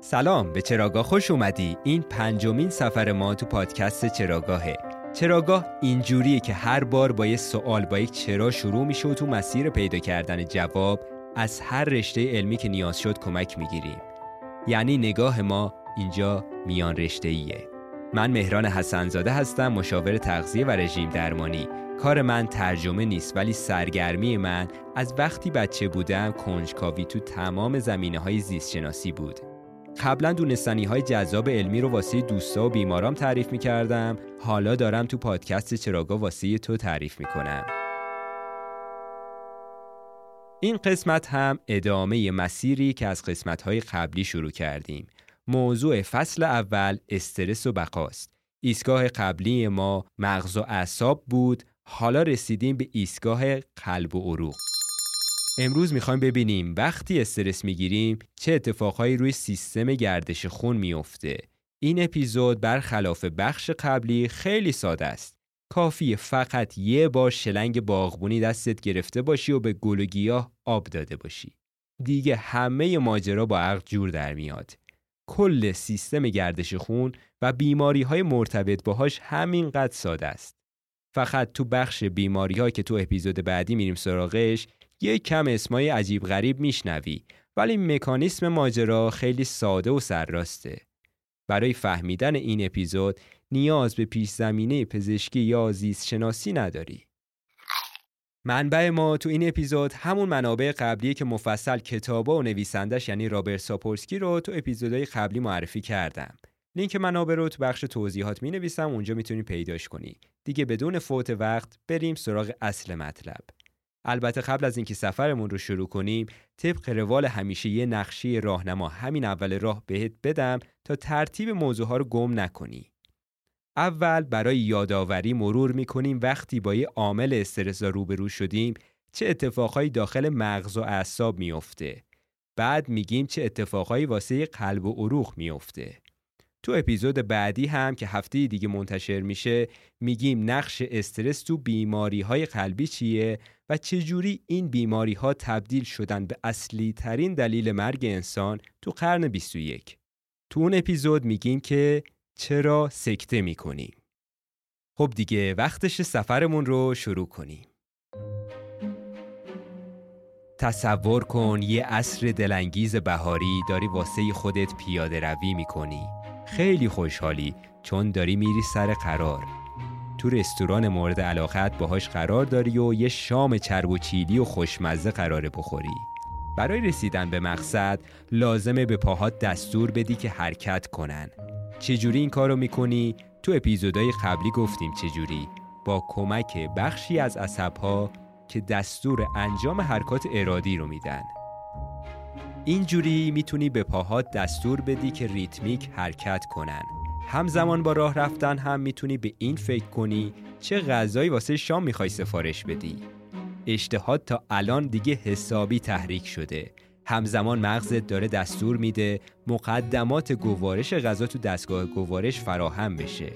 سلام به چراگاه خوش اومدی. این پنجمین سفر ما تو پادکست چراگاهه. چراگاه اینجوریه که هر بار با یه سوال با یک چرا شروع میشه و تو مسیر پیدا کردن جواب از هر رشته علمی که نیاز شد کمک می‌گیریم. یعنی نگاه ما اینجا میان رشته ایه من مهران حسنزاده هستم مشاور تغذیه و رژیم درمانی. کار من ترجمه نیست ولی سرگرمی من از وقتی بچه بودم کنجکاوی تو تمام زمینه های زیست شناسی بود. قبلا دونستنی های جذاب علمی رو واسه دوستا و بیمارام تعریف می کردم حالا دارم تو پادکست چراگاه واسه تو تعریف می کنم این قسمت هم ادامه مسیری که از قسمت های قبلی شروع کردیم. موضوع فصل اول استرس و بقاست ایستگاه قبلی ما مغز و اعصاب بود. حالا رسیدیم به ایستگاه قلب و عروق. امروز می‌خوایم ببینیم وقتی استرس می‌گیریم چه اتفاقهایی روی سیستم گردش خون میفته این اپیزود برخلاف بخش قبلی خیلی ساده است. کافی فقط یه بار شلنگ باغبونی دستت گرفته باشی و به گل و گیاه آب داده باشی. دیگه همه ماجرا با عقل جور در میاد. کل سیستم گردش خون و بیماری های مرتبط باهاش همینقدر ساده است. فقط تو بخش بیماری که تو اپیزود بعدی میریم سراغش یک کم اسمای عجیب غریب میشنوی ولی مکانیسم ماجرا خیلی ساده و سرراسته. برای فهمیدن این اپیزود نیاز به پیش زمینه پزشکی یا زیست شناسی نداری. منبع ما تو این اپیزود همون منابع قبلیه که مفصل کتابا و نویسندش یعنی رابرت ساپولسکی رو تو اپیزودهای قبلی معرفی کردم. لینک منابع رو تو بخش توضیحات می نویسم اونجا می‌تونی پیداش کنی. دیگه بدون فوت وقت بریم سراغ اصل مطلب. البته قبل از اینکه سفرمون رو شروع کنیم طبق روال همیشه یه نقشه راهنما همین اول راه بهت بدم تا ترتیب موضوع ها رو گم نکنی. اول برای یادآوری مرور می‌کنیم وقتی با یه عامل استرس روبرو شدیم چه اتفاقهایی داخل مغز و اعصاب میافته. بعد میگیم چه اتفاقهایی واسه قلب و عروق میافته. تو اپیزود بعدی هم که هفته دیگه منتشر میشه میگیم نقش استرس تو بیماری های قلبی چیه و چجوری این بیماری ها تبدیل شدن به اصلی ترین دلیل مرگ انسان تو قرن 21 تو اون اپیزود میگیم که چرا سکته می‌کنیم خب دیگه وقتش سفرمون رو شروع کنیم. تصور کن یه عصر دلانگیز بهاری داری واسه خودت پیاده روی می‌کنی. خیلی خوشحالی چون داری میری سر قرار. تو رستوران مورد علاقت باهاش قرار داری و یه شام چرب و چیلی و خوشمزه قراره بخوری. برای رسیدن به مقصد لازمه به پاهات دستور بدی که حرکت کنن. چجوری این کارو می‌کنی؟ تو اپیزودهای قبلی گفتیم چجوری. با کمک بخشی از عصبها که دستور انجام حرکات ارادی رو میدن. اینجوری می‌تونی به پاهات دستور بدی که ریتمیک حرکت کنن. همزمان با راه رفتن هم می‌تونی به این فکر کنی چه غذایی واسه شام می‌خوای سفارش بدی. اشتهات تا الان دیگه حسابی تحریک شده. همزمان مغزت داره دستور میده مقدمات گوارش غذا تو دستگاه گوارش فراهم بشه.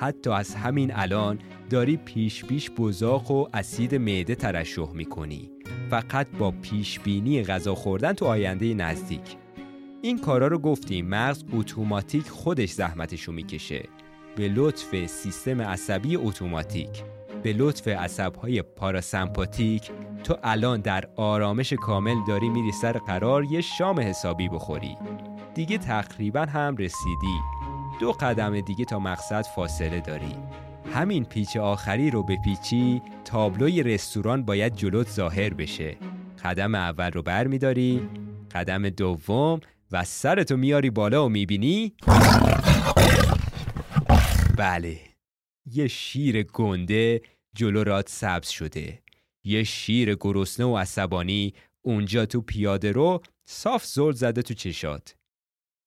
حتی از همین الان داری پیش پیش بزاق و اسید معده ترشح می‌کنی. فقط با پیش بینی غذا خوردن تو آینده نزدیک. این کارا رو گفتیم مغز اتوماتیک خودش زحمتشو می‌کشه. به لطف سیستم عصبی اتوماتیک به لطف عصبهای پاراسمپاتیک تو الان در آرامش کامل داری میری سر قرار یه شام حسابی بخوری. دیگه تقریبا هم رسیدی. دو قدم دیگه تا مقصد فاصله داری. همین پیچ آخری رو به پیچی تابلوی رستوران باید جلوت ظاهر بشه. قدم اول رو بر میداری قدم دوم و سرتو میاری بالا و می‌بینی؟ بله. یه شیر گنده جلو رات سبز شده. یه شیر گرسنه و عصبانی اونجا تو پیاده رو صاف زل زده تو چشات.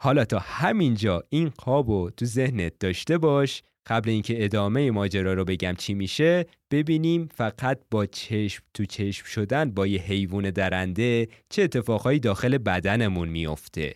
حالا تا همینجا این قابو تو ذهنت داشته باش قبل اینکه ادامه ماجرا رو بگم چی میشه ببینیم فقط با چشم تو چشم شدن با یه حیوان درنده چه اتفاقهایی داخل بدنمون میافته.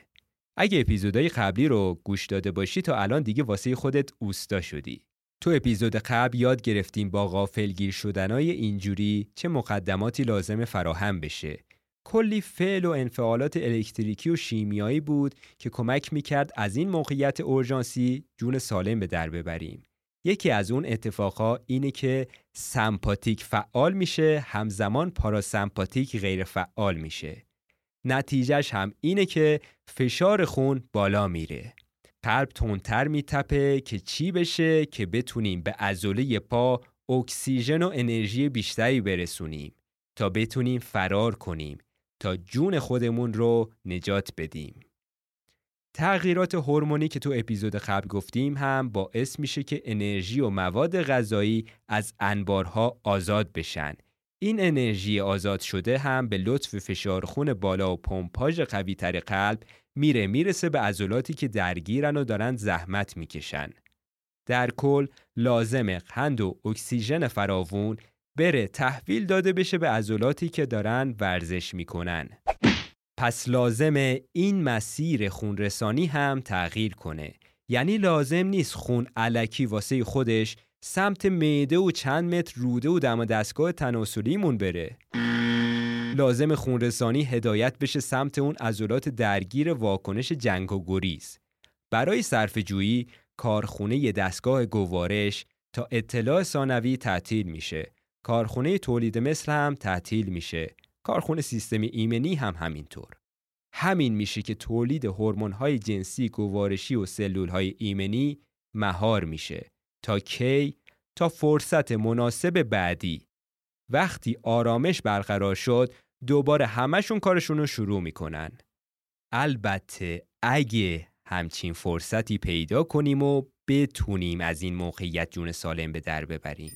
اگه اپیزودهای قبلی رو گوش داده باشی تا الان دیگه واسه خودت اوستا شدی. تو اپیزود قبل یاد گرفتیم با غافلگیر شدنای اینجوری چه مقدماتی لازم فراهم بشه. کلی فعل و انفعالات الکتریکی و شیمیایی بود که کمک می‌کرد از این موقعیت اورژانسی جون سالم به در ببریم. یکی از اون اتفاقها اینه که سمپاتیک فعال میشه همزمان پاراسمپاتیک غیر فعال میشه. نتیجهش هم اینه که فشار خون بالا میره. قلب تندتر میتپه که چی بشه که بتونیم به عضله پا اکسیژن و انرژی بیشتری برسونیم تا بتونیم فرار کنیم تا جون خودمون رو نجات بدیم. تغییرات هورمونی که تو اپیزود قبل گفتیم هم باعث میشه که انرژی و مواد غذایی از انبارها آزاد بشن. این انرژی آزاد شده هم به لطف فشار خون بالا و پمپاژ قوی تر قلب میره می‌رسه به عضلاتی که درگیرن و دارن زحمت می‌کشن. در کل لازم قند و اکسیژن فراوون بره تحویل داده بشه به عضلاتی که دارن ورزش می‌کنن. پس لازم این مسیر خونرسانی هم تغییر کنه. یعنی لازم نیست خون علکی واسه خودش سمت معده و چند متر روده و دم دستگاه تناسلیمون بره. لازم خونرسانی هدایت بشه سمت اون عضلات درگیر واکنش جنگ و گریز. برای صرف جویی کارخونه دستگاه گوارش تا اطلاع ثانوی تعطیل میشه. کارخونه تولید مثل هم تعطیل میشه. کارخونه سیستم ایمنی هم همینطور. همین میشه که تولید های جنسی گوارشی و های ایمنی مهار میشه. تا کی؟ تا فرصت مناسب بعدی. وقتی آرامش برقرار شد دوباره همشون کارشون رو شروع می‌کنن. البته اگه همچین فرصتی پیدا کنیم و بتونیم از این موقعیت جون سالم به در ببریم.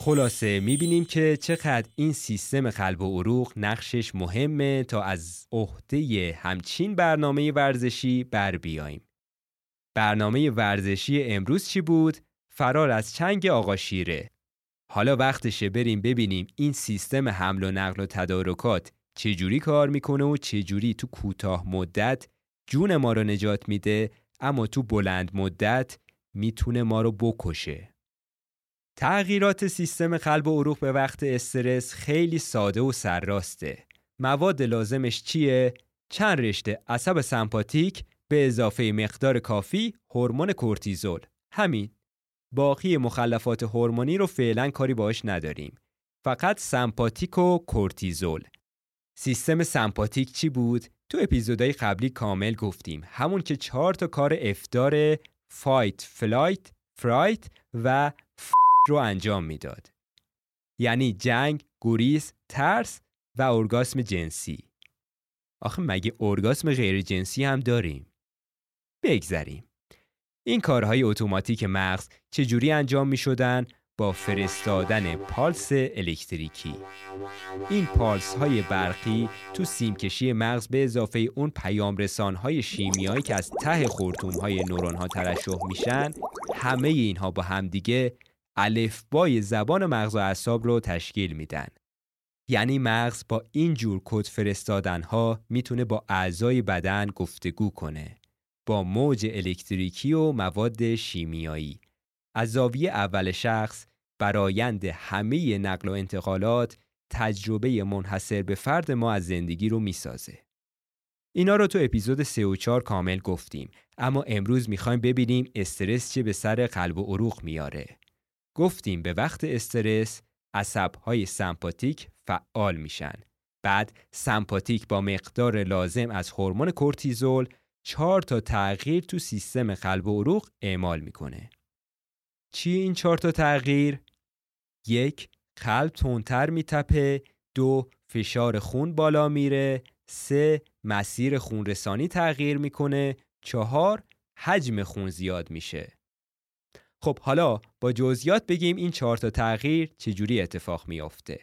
خلاصه می‌بینیم که چقدر این سیستم قلب و عروق نقشش مهمه تا از عهده همچین برنامه ورزشی بر بیایم. برنامه ورزشی امروز چی بود؟ فرار از چنگ آقا شیره. حالا وقتشه بریم ببینیم این سیستم حمل و نقل و تدارکات چجوری کار می‌کنه و چجوری تو کوتاه مدت جون ما رو نجات میده اما تو بلند مدت می‌تونه ما رو بکشه. تغییرات سیستم قلب و عروق به وقت استرس خیلی ساده و سرراسته. مواد لازمش چیه؟ چند رشته عصب سمپاتیک به اضافه مقدار کافی هورمون کورتیزول. همین. باقی مخلفات هورمونی رو فعلا کاری باش نداریم. فقط سمپاتیک و کورتیزول. سیستم سمپاتیک چی بود؟ تو اپیزودهای قبلی کامل گفتیم. همون که چهار تا کار F دار fight، flight، fright و رو انجام می‌داد. یعنی جنگ، گریز، ترس و ارگاسم جنسی. آخه مگه ارگاسم غیر جنسی هم داریم؟ بگذریم. این کارهای اتوماتیک مغز چجوری انجام می شدن؟ با فرستادن پالس الکتریکی این پالس های برقی تو سیمکشی مغز به اضافه اون پیام رسان های شیمیایی که از ته خورتوم های نورون ها ترشح میشن همه اینها با همدیگه الفبای زبان مغز و اعصاب رو تشکیل میدن. یعنی مغز با این جور کد فرستادن ها می‌تونه با اعضای بدن گفتگو کنه. با موج الکتریکی و مواد شیمیایی. از زاویه اول شخص برایند همه نقل و انتقالات تجربه منحصر به فرد ما از زندگی رو می‌سازه. اینا رو تو اپیزود 3 و 4 کامل گفتیم اما امروز می‌خوایم ببینیم استرس چه به سر قلب و عروق میاره. گفتیم به وقت استرس عصبهای سمپاتیک فعال میشن. بعد سمپاتیک با مقدار لازم از هورمون کورتیزول چهار تا تغییر تو سیستم قلب و عروق اعمال می‌کنه. چی این چهار تا تغییر؟ یک قلب تندتر میتپه دو فشار خون بالا میره سه مسیر خونرسانی تغییر می‌کنه چهار حجم خون زیاد میشه خب حالا با جزئیات بگیم این چهار تا تغییر چجوری اتفاق میافته.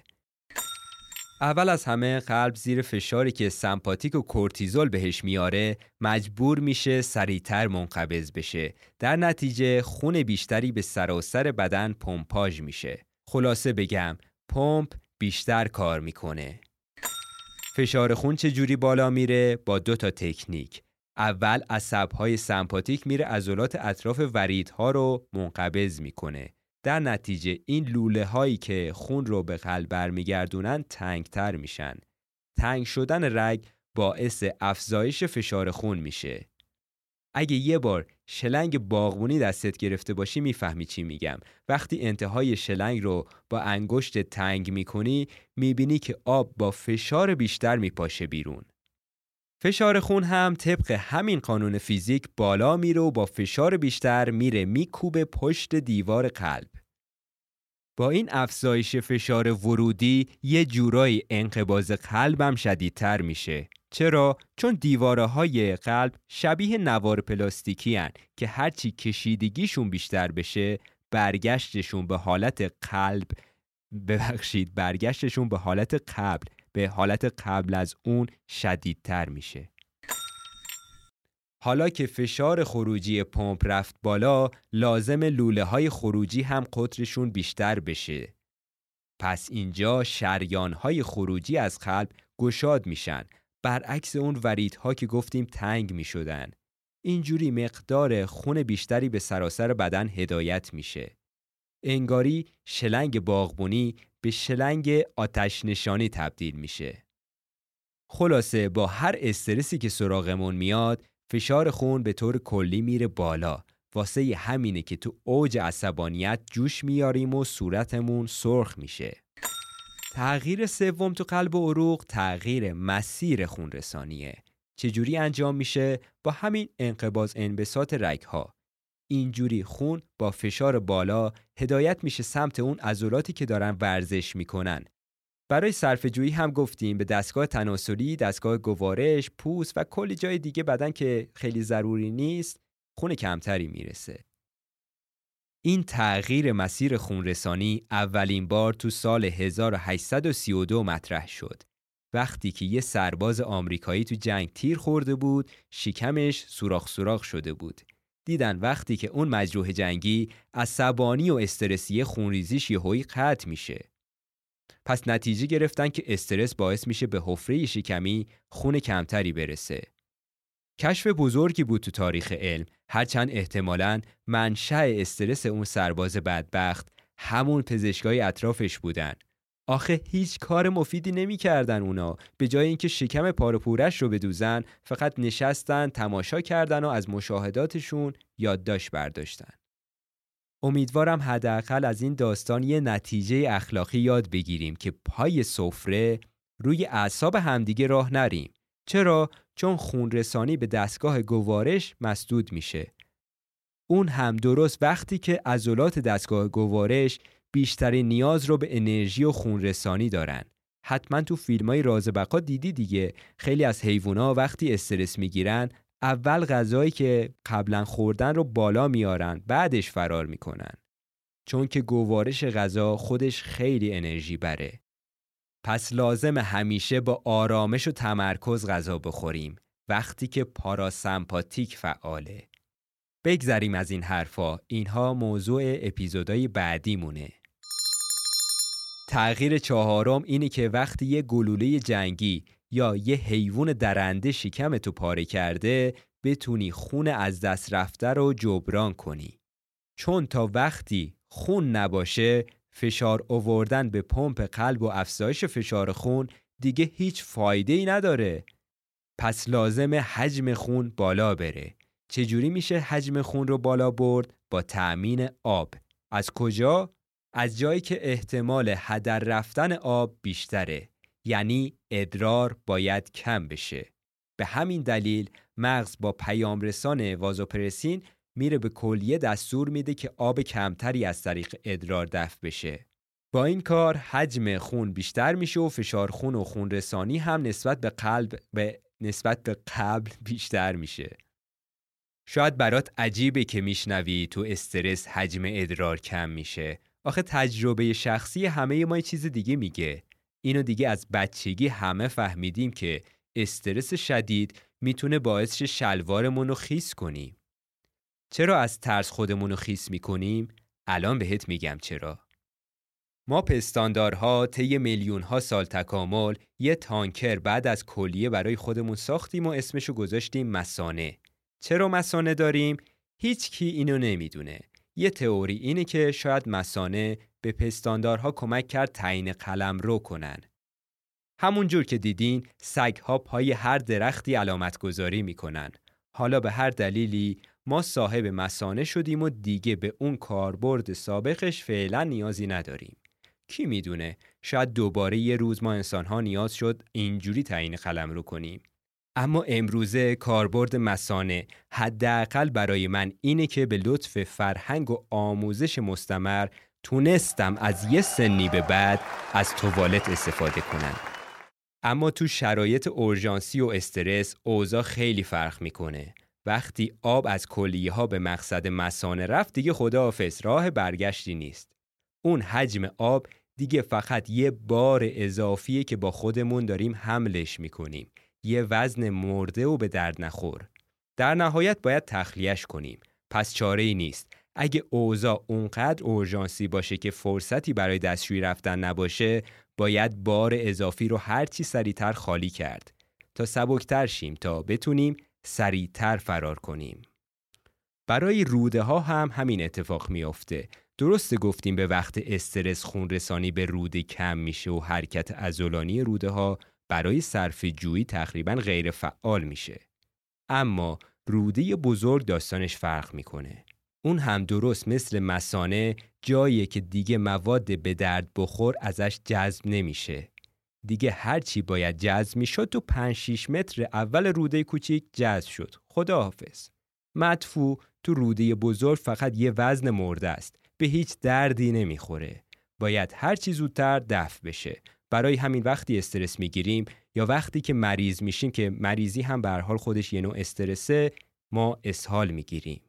اول از همه قلب زیر فشاری که سمپاتیک و کورتیزول بهش میاره مجبور میشه سریعتر منقبض بشه. در نتیجه خون بیشتری به سراسر بدن پمپاژ میشه. خلاصه بگم پمپ بیشتر کار می‌کنه. فشار خون چجوری بالا میره؟ با دو تا تکنیک. اول عصبهای سمپاتیک میره عضلات اطراف وریدها رو منقبض می‌کنه در نتیجه این لوله هایی که خون رو به قلب برمیگردونن تنگتر میشن تنگ شدن رگ باعث افزایش فشار خون میشه. اگه یه بار شلنگ باغبونی دستت گرفته باشی می‌فهمی چی میگم. وقتی انتهای شلنگ رو با انگشت تنگ می‌کنی می‌بینی که آب با فشار بیشتر میپاشه بیرون. فشار خون هم طبق همین قانون فیزیک بالا میره و با فشار بیشتر میره میکوبه پشت دیوار قلب. با این افزایش فشار ورودی یه جورایی انقباز قلبم شدیدتر میشه. چرا؟ چون دیواره های قلب شبیه نوار پلاستیکی هن که هرچی کشیدگیشون بیشتر بشه برگشتشون به حالت قلب ببخشید برگشتشون به حالت قبل به حالت قبل از اون شدیدتر میشه. حالا که فشار خروجی پمپ رفت بالا لازم لوله های خروجی هم قطرشون بیشتر بشه. پس اینجا شریان های خروجی از قلب گشاد میشن برعکس اون وریدها که گفتیم تنگ می شدن. اینجوری مقدار خون بیشتری به سراسر بدن هدایت میشه. انگاری شلنگ باغبونی به شلنگ آتش نشانی تبدیل میشه. خلاصه با هر استرسی که سراغمون میاد فشار خون به طور کلی میره بالا واسه همینه که تو اوج عصبانیت جوش میاریم و صورتمون سرخ میشه. تغییر سوم تو قلب و عروق تغییر مسیر خون رسانیه. چجوری انجام میشه؟ با همین انقباز انبساط رگها. اینجوری خون با فشار بالا هدایت میشه سمت اون عضلاتی که دارن ورزش می‌کنن. برای صرف جویی هم گفتیم به دستگاه تناسلی، دستگاه گوارش، پوست و کلی جای دیگه بدن که خیلی ضروری نیست، خون کمتری می‌رسه. این تغییر مسیر خونرسانی اولین بار تو سال 1832 مطرح شد. وقتی که یه سرباز آمریکایی تو جنگ تیر خورده بود، شکمش سوراخ سوراخ شده بود. دیدن وقتی که اون مجروح جنگی عصبانی و استرسی خونریزیش یهویی قطع میشه. پس نتیجه گرفتن که استرس باعث میشه به حفره شکمی خون کمتری برسه. کشف بزرگی بود تو تاریخ علم هرچند احتمالاً منشأ استرس اون سرباز بدبخت همون پزشکای اطرافش بودن آخه هیچ کار مفیدی نمی‌کردن اونا. به جای اینکه شکم پارپورش رو بدوزن فقط نشستن تماشا کردن و از مشاهداتشون یادداشت برداشتن. امیدوارم حداقل از این داستان یه نتیجه اخلاقی یاد بگیریم که پای سفره روی اعصاب همدیگه راه نریم. چرا؟ چون خونرسانی به دستگاه گوارش مسدود میشه. اون هم درست وقتی که عضلات دستگاه گوارش بیشترین نیاز رو به انرژی و خونرسانی دارن. حتما تو فیلم های راز بقا دیدی دیگه. خیلی از حیوونا وقتی استرس می‌گیرن اول غذایی که قبلا خوردن رو بالا میارن بعدش فرار می‌کنن. چون که گوارش غذا خودش خیلی انرژی بره. پس لازم همیشه با آرامش و تمرکز غذا بخوریم. وقتی که پاراسمپاتیک فعاله. بگذریم از این حرفا. اینها موضوع اپیزودهای بعدی مونه. تغییر چهارم اینه که وقتی یه گلوله جنگی یا یه حیوان درنده شکم تو پاره کرده بتونی خون از دست رفته رو جبران کنی. چون تا وقتی خون نباشه فشار آوردن به پمپ قلب و افزایش فشار خون دیگه هیچ فایده ای نداره. پس لازم حجم خون بالا بره. چجوری میشه حجم خون رو بالا برد؟ با تأمین آب. از کجا؟ از جایی که احتمال هدر رفتن آب بیشتره. یعنی ادرار باید کم بشه. به همین دلیل مغز با پیامرسان وازوپرسین میره به کلیه دستور میده که آب کمتری از طریق ادرار دفع بشه. با این کار حجم خون بیشتر میشه و فشار خون و خون رسانی هم نسبت به قلب به نسبت به قبل بیشتر میشه. شاید برات عجیبه که میشنوی تو استرس حجم ادرار کم میشه. آخه تجربه شخصی همه ما چیز دیگه میگه. اینو دیگه از بچگی همه فهمیدیم که استرس شدید می‌تونه باعث شه شلوارمون رو خیس کنیم. چرا از ترس خودمون رو خیس می‌کنیم؟ الان بهت میگم چرا. ما پستاندارها طی میلیون ها سال تکامل یه تانکر بعد از کلیه برای خودمون ساختیم و اسمشو گذاشتیم مسانه. چرا مسانه داریم؟ هیچ کی اینو نمی‌دونه. یه تئوری اینه که شاید مسانه به پستاندارها کمک کرد تعیین قلم رو کنن. همونجور که دیدین سگ ها پای هر درختی علامت گذاری می‌کنن. حالا به هر دلیلی ما صاحب مسانه شدیم و دیگه به اون کاربرد سابقش فعلا نیازی نداریم. کی می‌دونه شاید دوباره یه روز ما انسان ها نیاز شد اینجوری تعیین قلم رو کنیم. اما امروزه کاربرد مسانه حداقل برای من اینه که به لطف فرهنگ و آموزش مستمر تونستم از یه سنی به بعد از توالت استفاده کنم. اما تو شرایط اورژانسی و استرس اوضاع خیلی فرق می‌کنه. وقتی آب از کلیه ها به مقصد مسانه رفت دیگه خداحافظ راه برگشتی نیست. اون حجم آب دیگه فقط یه بار اضافیه که با خودمون داریم حملش می‌کنیم. یه وزن مرده و به درد نخور. در نهایت باید تخلیهش کنیم. پس چاره ای نیست. اگه اوضاع اونقدر اورژانسی باشه که فرصتی برای دستشویی رفتن نباشه باید بار اضافی رو هرچی سریعتر خالی کرد تا سبکتر شیم تا بتونیم سریعتر فرار کنیم. برای روده ها هم همین اتفاق میافته. درست گفتیم به وقت استرس خون رسانی به روده کم میشه و حرکت ازولانی روده ها برای صرف جویی تقریبا غیر فعال میشه. اما روده بزرگ داستانش فرق می‌کنه. اون هم درست مثل مسانه جایی که دیگه مواد به درد بخور ازش جذب نمیشه. دیگه هرچی باید جذب می‌شد تو 5 6 متر اول روده کوچیک جذب شد. خداحافظ. مدفوع تو روده بزرگ فقط یه وزن مرده است. به هیچ دردی نمی‌خوره. باید هرچی زودتر دفع بشه. برای همین وقتی استرس می‌گیریم یا وقتی که مریض میشیم که مریضی هم به حال خودش یه نوع استرسه ما اسهال می‌گیریم.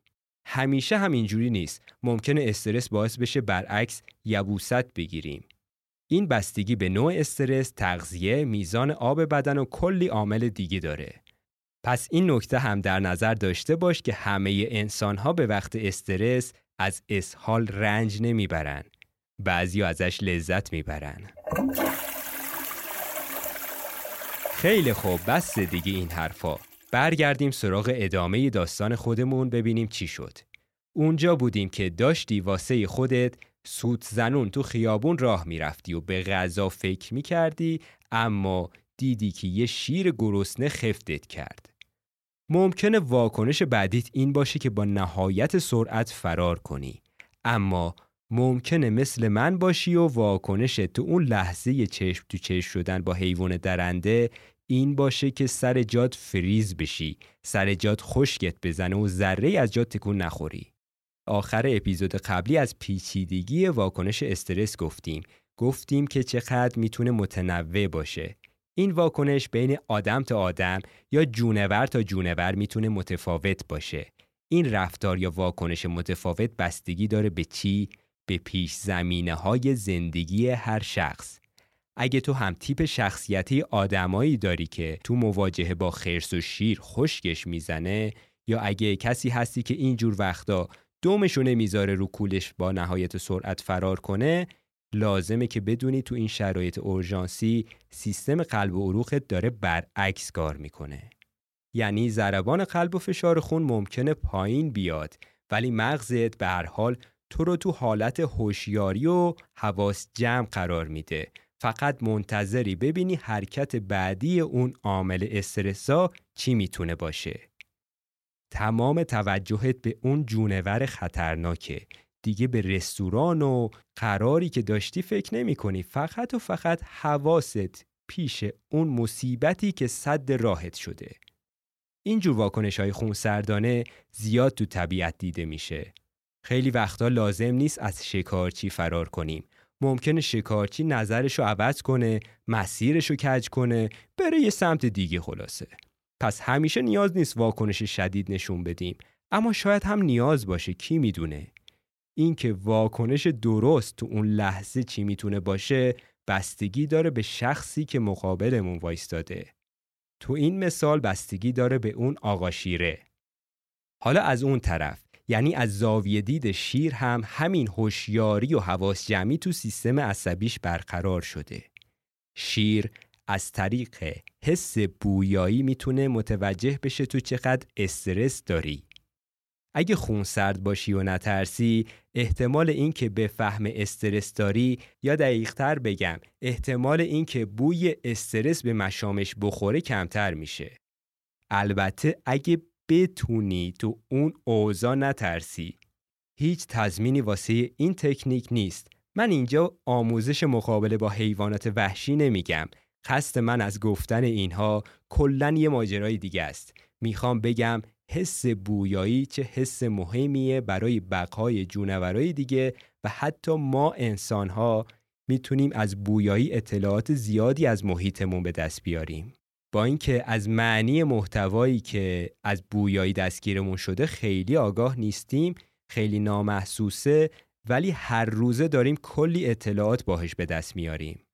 همیشه هم اینجوری نیست. ممکنه استرس باعث بشه برعکس یبوست بگیریم. این بستگی به نوع استرس، تغذیه، میزان آب بدن و کلی عامل دیگه داره. پس این نکته هم در نظر داشته باش که همه انسان ها به وقت استرس از اسهال رنج نمی‌برن. بعضی ازش لذت می‌برن. خیلی خوب بس دیگه این حرفا. برگردیم سراغ ادامه داستان خودمون ببینیم چی شد. اونجا بودیم که داشتی واسه خودت سوت زنون تو خیابون راه می‌رفتی و به غذا فکر می‌کردی اما دیدی که یه شیر گرسنه خفتت کرد. ممکنه واکنش بعدیت این باشه که با نهایت سرعت فرار کنی اما ممکنه مثل من باشی و واکنش تو اون لحظه چشم تو چشم شدن با حیوان درنده این باشه که سر جاد فریز بشی سر جاد خشکت بزنه و ذره از جاد تکون نخوری. آخر اپیزود قبلی از پیچیدگی واکنش استرس گفتیم. گفتیم که چقدر می‌تونه متنوع باشه. این واکنش بین آدم تا آدم یا جونور تا جونور می‌تونه متفاوت باشه. این رفتار یا واکنش متفاوت بستگی داره به چی؟ به پیش زمینه های زندگی هر شخص. اگه تو هم تیپ شخصیتی آدمایی داری که تو مواجهه با خرس و شیر خشکش می‌زنه یا اگه کسی هستی که اینجور وقتا دومشو نمی‌ذاره رو کولش با نهایت سرعت فرار کنه لازمه که بدونی تو این شرایط اورژانسی سیستم قلب و عروقت داره برعکس کار می‌کنه. یعنی ضربان قلب و فشار خون ممکنه پایین بیاد ولی مغزت به هر حال تو رو تو حالت هوشیاری و حواس جمع قرار میده. فقط منتظری ببینی حرکت بعدی اون عامل استرسا چی می‌تونه باشه. تمام توجهت به اون جونور خطرناکه. دیگه به رستوران و قراری که داشتی فکر نمی کنی فقط و فقط حواست پیش اون مصیبتی که صد راحت شده. اینجور واکنش های خونسردانه زیاد تو طبیعت دیده میشه. خیلی وقتا لازم نیست از شکارچی فرار کنیم. ممکنه شکارچی نظرشو عوض کنه مسیرشو کج کنه بره یه سمت دیگه خلاصه. پس همیشه نیاز نیست واکنش شدید نشون بدیم. اما شاید هم نیاز باشه کی می‌دونه؟ اینکه واکنش درست تو اون لحظه چی می‌تونه باشه بستگی داره به شخصی که مقابلمون وایستاده. تو این مثال بستگی داره به اون آقا شیره. حالا از اون طرف. یعنی از زاویه دید شیر هم همین هوشیاری و حواس جمعی تو سیستم عصبیش برقرار شده. شیر از طریق حس بویایی می‌تونه متوجه بشه تو چقدر استرس داری. اگه خونسرد باشی و نترسی احتمال اینکه به فهم استرس داری یا دقیقتر بگم احتمال اینکه بوی استرس به مشامش بخوره کمتر میشه البته اگه بتونی تو اون اوضاع نترسی. هیچ تضمینی واسه این تکنیک نیست. من اینجا آموزش مقابله با حیوانات وحشی نمیگم. قصد من از گفتن اینها کلا یه ماجرای دیگه است. می‌خوام بگم حس بویایی چه حس مهمیه برای بقای جونورای دیگه و حتی ما انسانها می‌تونیم از بویایی اطلاعات زیادی از محیطمون به دست بیاریم. با اینکه از معنی محتوایی که از بویایی دستگیرمون شده خیلی آگاه نیستیم خیلی نامحسوسه ولی هر روزه داریم کلی اطلاعات باهش به دست میاریم.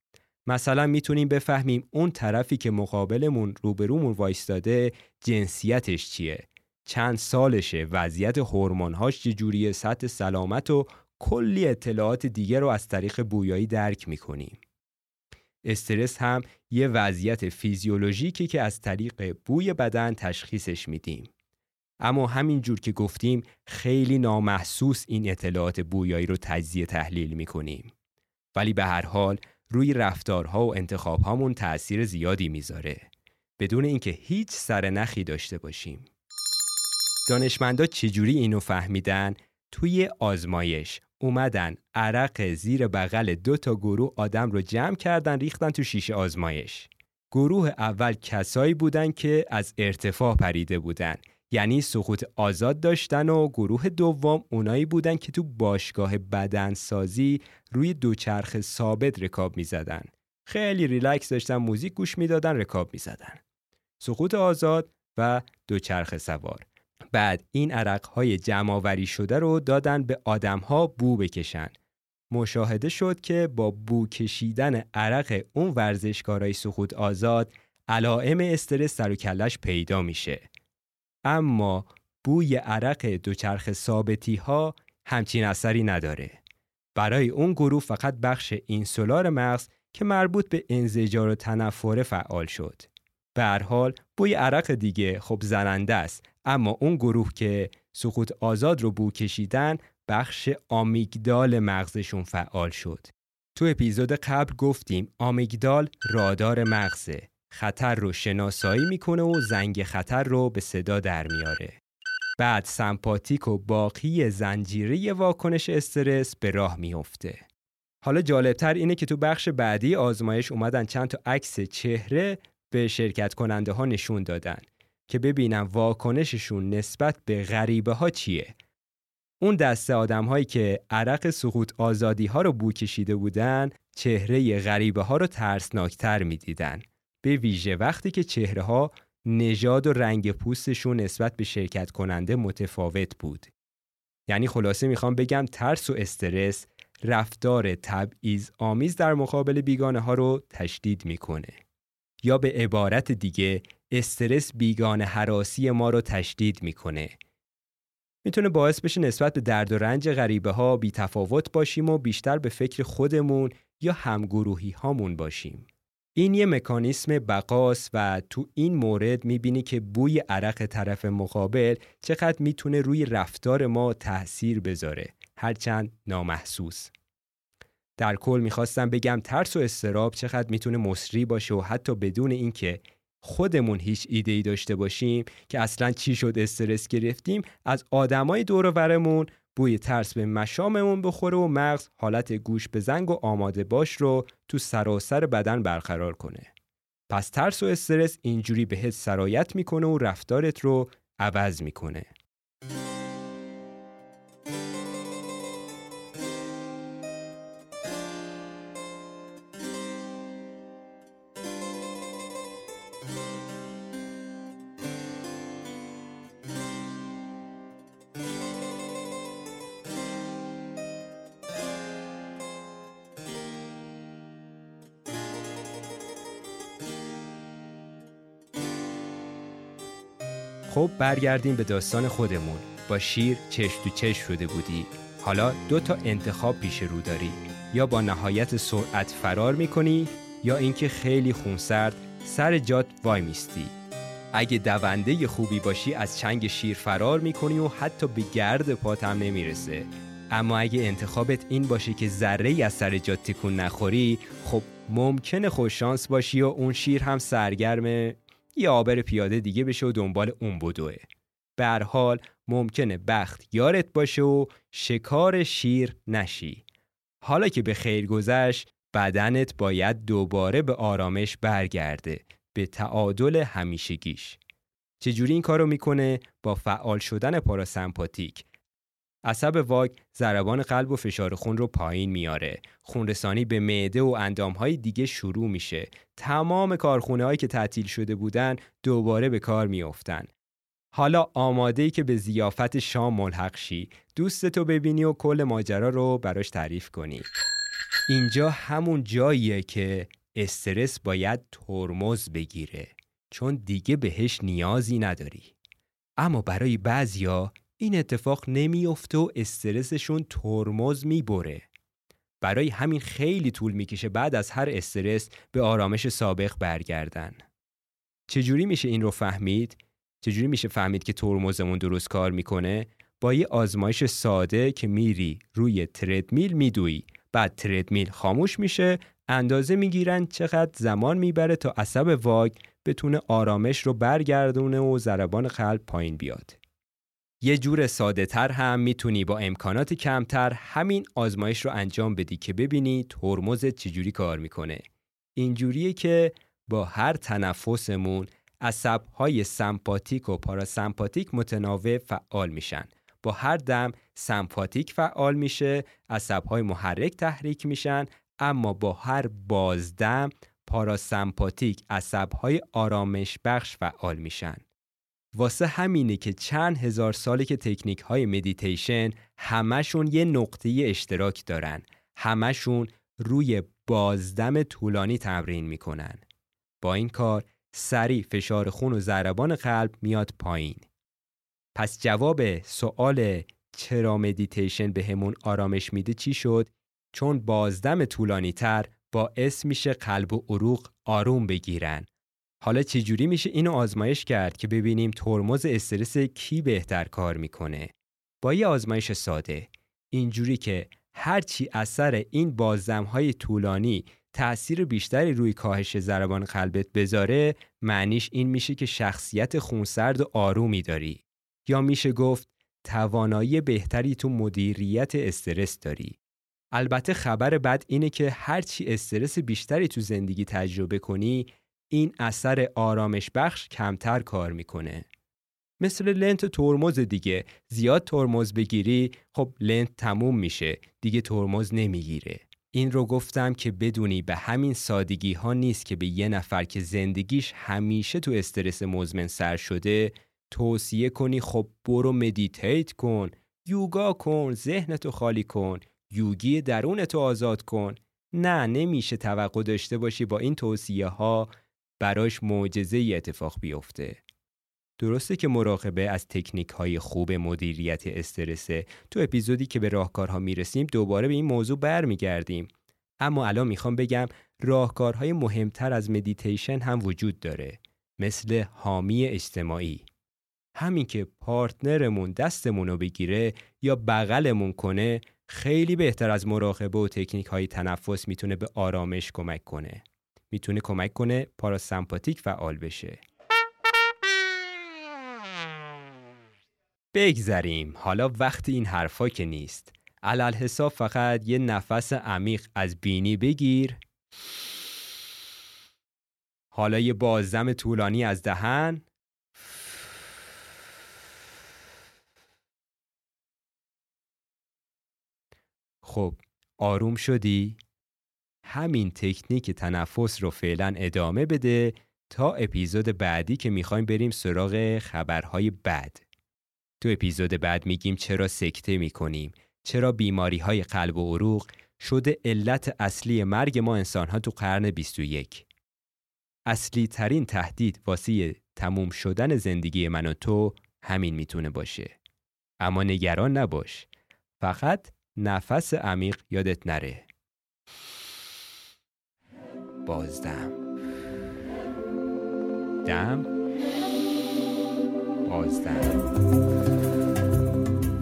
مثلا می‌تونیم بفهمیم اون طرفی که مقابلمون روبرومون وایستاده جنسیتش چیه چند سالشه وضعیت هورمون‌هاش چجوریه سطح سلامت و کلی اطلاعات دیگه رو از طریق بویایی درک می‌کنیم. استرس هم یه وضعیت فیزیولوژیکی که از طریق بوی بدن تشخیصش میدیم. اما همین جور که گفتیم خیلی نامحسوس این اطلاعات بویایی رو تجزیه تحلیل می‌کنیم. ولی به هر حال روی رفتارها و انتخابهامون تأثیر زیادی می‌ذاره. بدون اینکه هیچ سر نخی داشته باشیم. دانشمندا چجوری اینو فهمیدن؟ توی آزمایش اومدن عرق زیر بغل دو تا گروه آدم رو جمع کردن ریختن تو شیشه آزمایش گروه اول کسایی بودن که از ارتفاع پریده بودن یعنی سقوط آزاد داشتن و گروه دوم اونایی بودن که تو باشگاه بدنسازی روی دوچرخ ثابت رکاب می زدن. خیلی ریلکس داشتن موزیک گوش می‌دادن رکاب می زدن. سقوط آزاد و دوچرخ سوار. بعد این عرق های جمع شده رو دادن به آدم ها بو بکشن. مشاهده شد که با بو کشیدن عرق اون ورزشکارای سقوط آزاد علائم استرس سر و کلش پیدا میشه. اما بوی عرق دوچرخ ثابتی ها همچین اثری نداره. برای اون گروه فقط بخش اینسولار مغز که مربوط به انزجار و تنفره فعال شد. به هر حال بوی عرق دیگه خب زننده است اما اون گروه که سقوط آزاد رو بو کشیدن بخش آمیگدال مغزشون فعال شد. تو اپیزود قبل گفتیم آمیگدال رادار مغزه. خطر رو شناسایی می‌کنه و زنگ خطر رو به صدا در میاره. بعد سمپاتیک و باقی زنجیره واکنش استرس به راه میفته. حالا جالبتر اینه که تو بخش بعدی آزمایش اومدن چند تا عکس چهره به شرکت کننده ها نشون دادن که ببینن واکنششون نسبت به غریبه ها چیه. اون دسته آدم هایی که عرق سقوط آزادی ها رو بو کشیده بودن چهره غریبه ها رو ترسناکتر می‌دیدن. به ویژه وقتی که چهره ها نژاد و رنگ پوستشون نسبت به شرکت کننده متفاوت بود. یعنی خلاصه می‌خوام بگم ترس و استرس رفتار تبعیض آمیز در مقابل بیگانه ها رو تشدید می‌کنه. یا به عبارت دیگه استرس بیگانه حراسی ما رو تشدید می‌کنه. می‌تونه باعث بشه نسبت به درد و رنج غریبه ها بی تفاوت باشیم و بیشتر به فکر خودمون یا همگروهی هامون باشیم. این یه مکانیسم بقاس و تو این مورد می‌بینی که بوی عرق طرف مقابل چقدر می‌تونه روی رفتار ما تاثیر بذاره هرچند نامحسوس در کل می‌خواستم بگم ترس و استراب چقدر می‌تونه مصری باشه و حتی بدون اینکه خودمون هیچ ایده ای داشته باشیم که اصلا چی شد استرس گرفتیم از آدمای دور و برمون بوی ترس به مشاممون بخوره و مغز حالت گوش به زنگ و آماده باش رو تو سراسر بدن برقرار کنه. پس ترس و استرس اینجوری بهت سرایت می‌کنه و رفتارت رو عوض می‌کنه. خب برگردیم به داستان خودمون. با شیر چش تو چش شده بودی. حالا دو تا انتخاب پیش رو داری. یا با نهایت سرعت فرار می‌کنی یا اینکه خیلی خونسرد سر جات وای میستی. اگه دونده خوبی باشی از چنگ شیر فرار می‌کنی و حتی به گرد پاتم نمی‌رسه. اما اگه انتخابت این باشه که ذره از سر جات تکون نخوری خب ممکنه خوششانس باشی و اون شیر هم سرگرم یه آبر پیاده دیگه بشه و دنبال اون بدوه. به حال ممکنه بخت یارت باشه و شکار شیر نشی. حالا که به خیر گذشت بدنت باید دوباره به آرامش برگرده به تعادل همیشگیش. چجوری این کارو می‌کنه؟ با فعال شدن پاراسمپاتیک. عصب واگ ضربان قلب و فشار خون رو پایین میاره. خونرسانی به معده و اندامهای دیگه شروع میشه. تمام کارخونه هایی که تعطیل شده بودن دوباره به کار میافتن. حالا آماده ای که به زیافت شام ملحق شی دوستتو ببینی و کل ماجرا رو براش تعریف کنی اینجا همون جاییه که استرس باید ترمز بگیره چون دیگه بهش نیازی نداری اما برای بعضیا این اتفاق نمیافته و استرسشون ترمز می‌بره برای همین خیلی طول می‌کشه بعد از هر استرس به آرامش سابق برگردن چجوری میشه این رو فهمید؟ چجوری میشه فهمید که ترمزمون درست کار می‌کنه؟ با یه آزمایش ساده که میری روی تردمیل میدوی بعد تردمیل خاموش میشه اندازه می‌گیرن چقدر زمان می‌بره تا عصب واگ بتونه آرامش رو برگردونه و ضربان قلب پایین بیاد. یه جور ساده تر هم می‌تونی با امکانات کمتر همین آزمایش رو انجام بدی که ببینی ترمزت چجوری کار می‌کنه. اینجوریه که با هر تنفسمون عصبهای سمپاتیک و پاراسمپاتیک متناوب فعال میشن. با هر دم سمپاتیک فعال میشه، عصبهای محرک تحریک میشن، اما با هر بازدم پاراسمپاتیک عصبهای آرامش بخش فعال میشن. واسه همینه که چند هزار ساله که تکنیک های مدیتیشن همشون یه نقطه اشتراک دارن. همشون روی بازدم طولانی تمرین می‌کنن. با این کار سریع فشار خون و ضربان قلب میاد پایین. پس جواب سوال چرا مدیتیشن بهمون آرامش میده چی شد؟ چون بازدم طولانی تر باعث میشه قلب و عروق آروم بگیرن حالا چجوری میشه اینو آزمایش کرد که ببینیم ترمز استرس کی بهتر کار می‌کنه؟ با یه آزمایش ساده. اینجوری که هرچی اثر این بازدمهای طولانی تأثیر بیشتری روی کاهش ضربان قلبت بذاره معنیش این میشه که شخصیت خونسرد و آرومی داری. یا میشه گفت توانایی بهتری تو مدیریت استرس داری. البته خبر بد اینه که هرچی استرس بیشتری تو زندگی تجربه کنی این اثر آرامش بخش کمتر کار می‌کنه. مثل لنت ترمز دیگه زیاد ترمز بگیری خب لنت تموم میشه دیگه ترمز نمی‌گیره. این رو گفتم که بدونی به همین سادگی ها نیست که به یه نفر که زندگیش همیشه تو استرس مزمن سر شده توصیه کنی خب برو meditate کن یوگا کن ذهنتو خالی کن یوگی درونتو آزاد کن نه نمیشه توقع داشته باشی با این توصیه ها براش معجزه اتفاق بیفته. درسته که مراقبه از تکنیک های خوب مدیریت استرسه. تو اپیزودی که به راهکارها می‌رسیم دوباره به این موضوع برمیگردیم. اما الان می‌خوام بگم راهکارهای مهمتر از مدیتیشن هم وجود داره مثل حامی اجتماعی. همین که partner مون دستمون رو بگیره یا بغلمون کنه خیلی بهتر از مراقبه و تکنیک های تنفس می‌تونه به آرامش کمک کنه. می‌تونه کمک کنه پاراسمپاتیک فعال بشه. بگذریم. حالا وقت این حرفا که نیست. علل حساب فقط یه نفس عمیق از بینی بگیر. حالا یه بازدم طولانی از دهن. خب آروم شدی؟ همین تکنیک تنفس رو فعلا ادامه بده تا اپیزود بعدی که می‌خوایم بریم سراغ خبرهای بد. تو اپیزود بعد میگیم چرا سکته می‌کنیم، چرا بیماری های قلب و عروق شده علت اصلی مرگ ما انسان ها تو قرن 21. اصلی ترین تهدید واسه تموم شدن زندگی من و تو همین می‌تونه باشه. اما نگران نباش. فقط نفس عمیق یادت نره. بازدم. دم. آزدن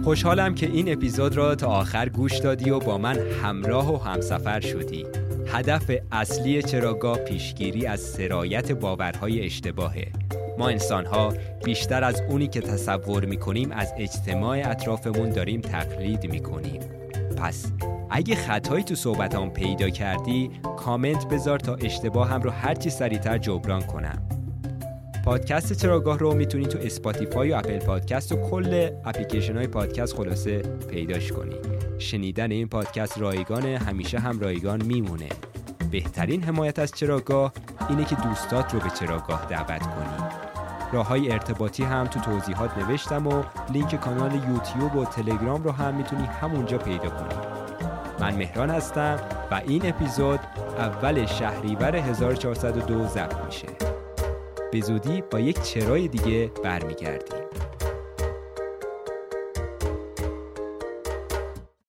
خوشحالم که این اپیزود را تا آخر گوش دادی و با من همراه و همسفر شدی. هدف اصلی چراگاه پیشگیری از سرایت باورهای اشتباهه. ما انسانها بیشتر از اونی که تصور می‌کنیم از اجتماع اطرافمون داریم تقلید می‌کنیم. پس اگه خطایی تو صحبتام پیدا کردی کامنت بذار تا اشتباهم رو هرچی سریعتر جبران کنم. پادکست چراگاه رو می‌تونی تو اسپاتیفای و اپل پادکست و کل اپلیکیشن های پادکست خلاصه پیداش کنی. شنیدن این پادکست رایگانه همیشه هم رایگان میمونه. بهترین حمایت از چراگاه اینه که دوستات رو به چراگاه دعوت کنی. راه های ارتباطی هم تو توضیحات نوشتم و لینک کانال یوتیوب و تلگرام رو هم می‌تونی همونجا پیدا کنی. من مهران هستم و این اپیزود اول شهریور 1402 ضبط میشه. به زودی با یک چرای دیگه برمیگردیم.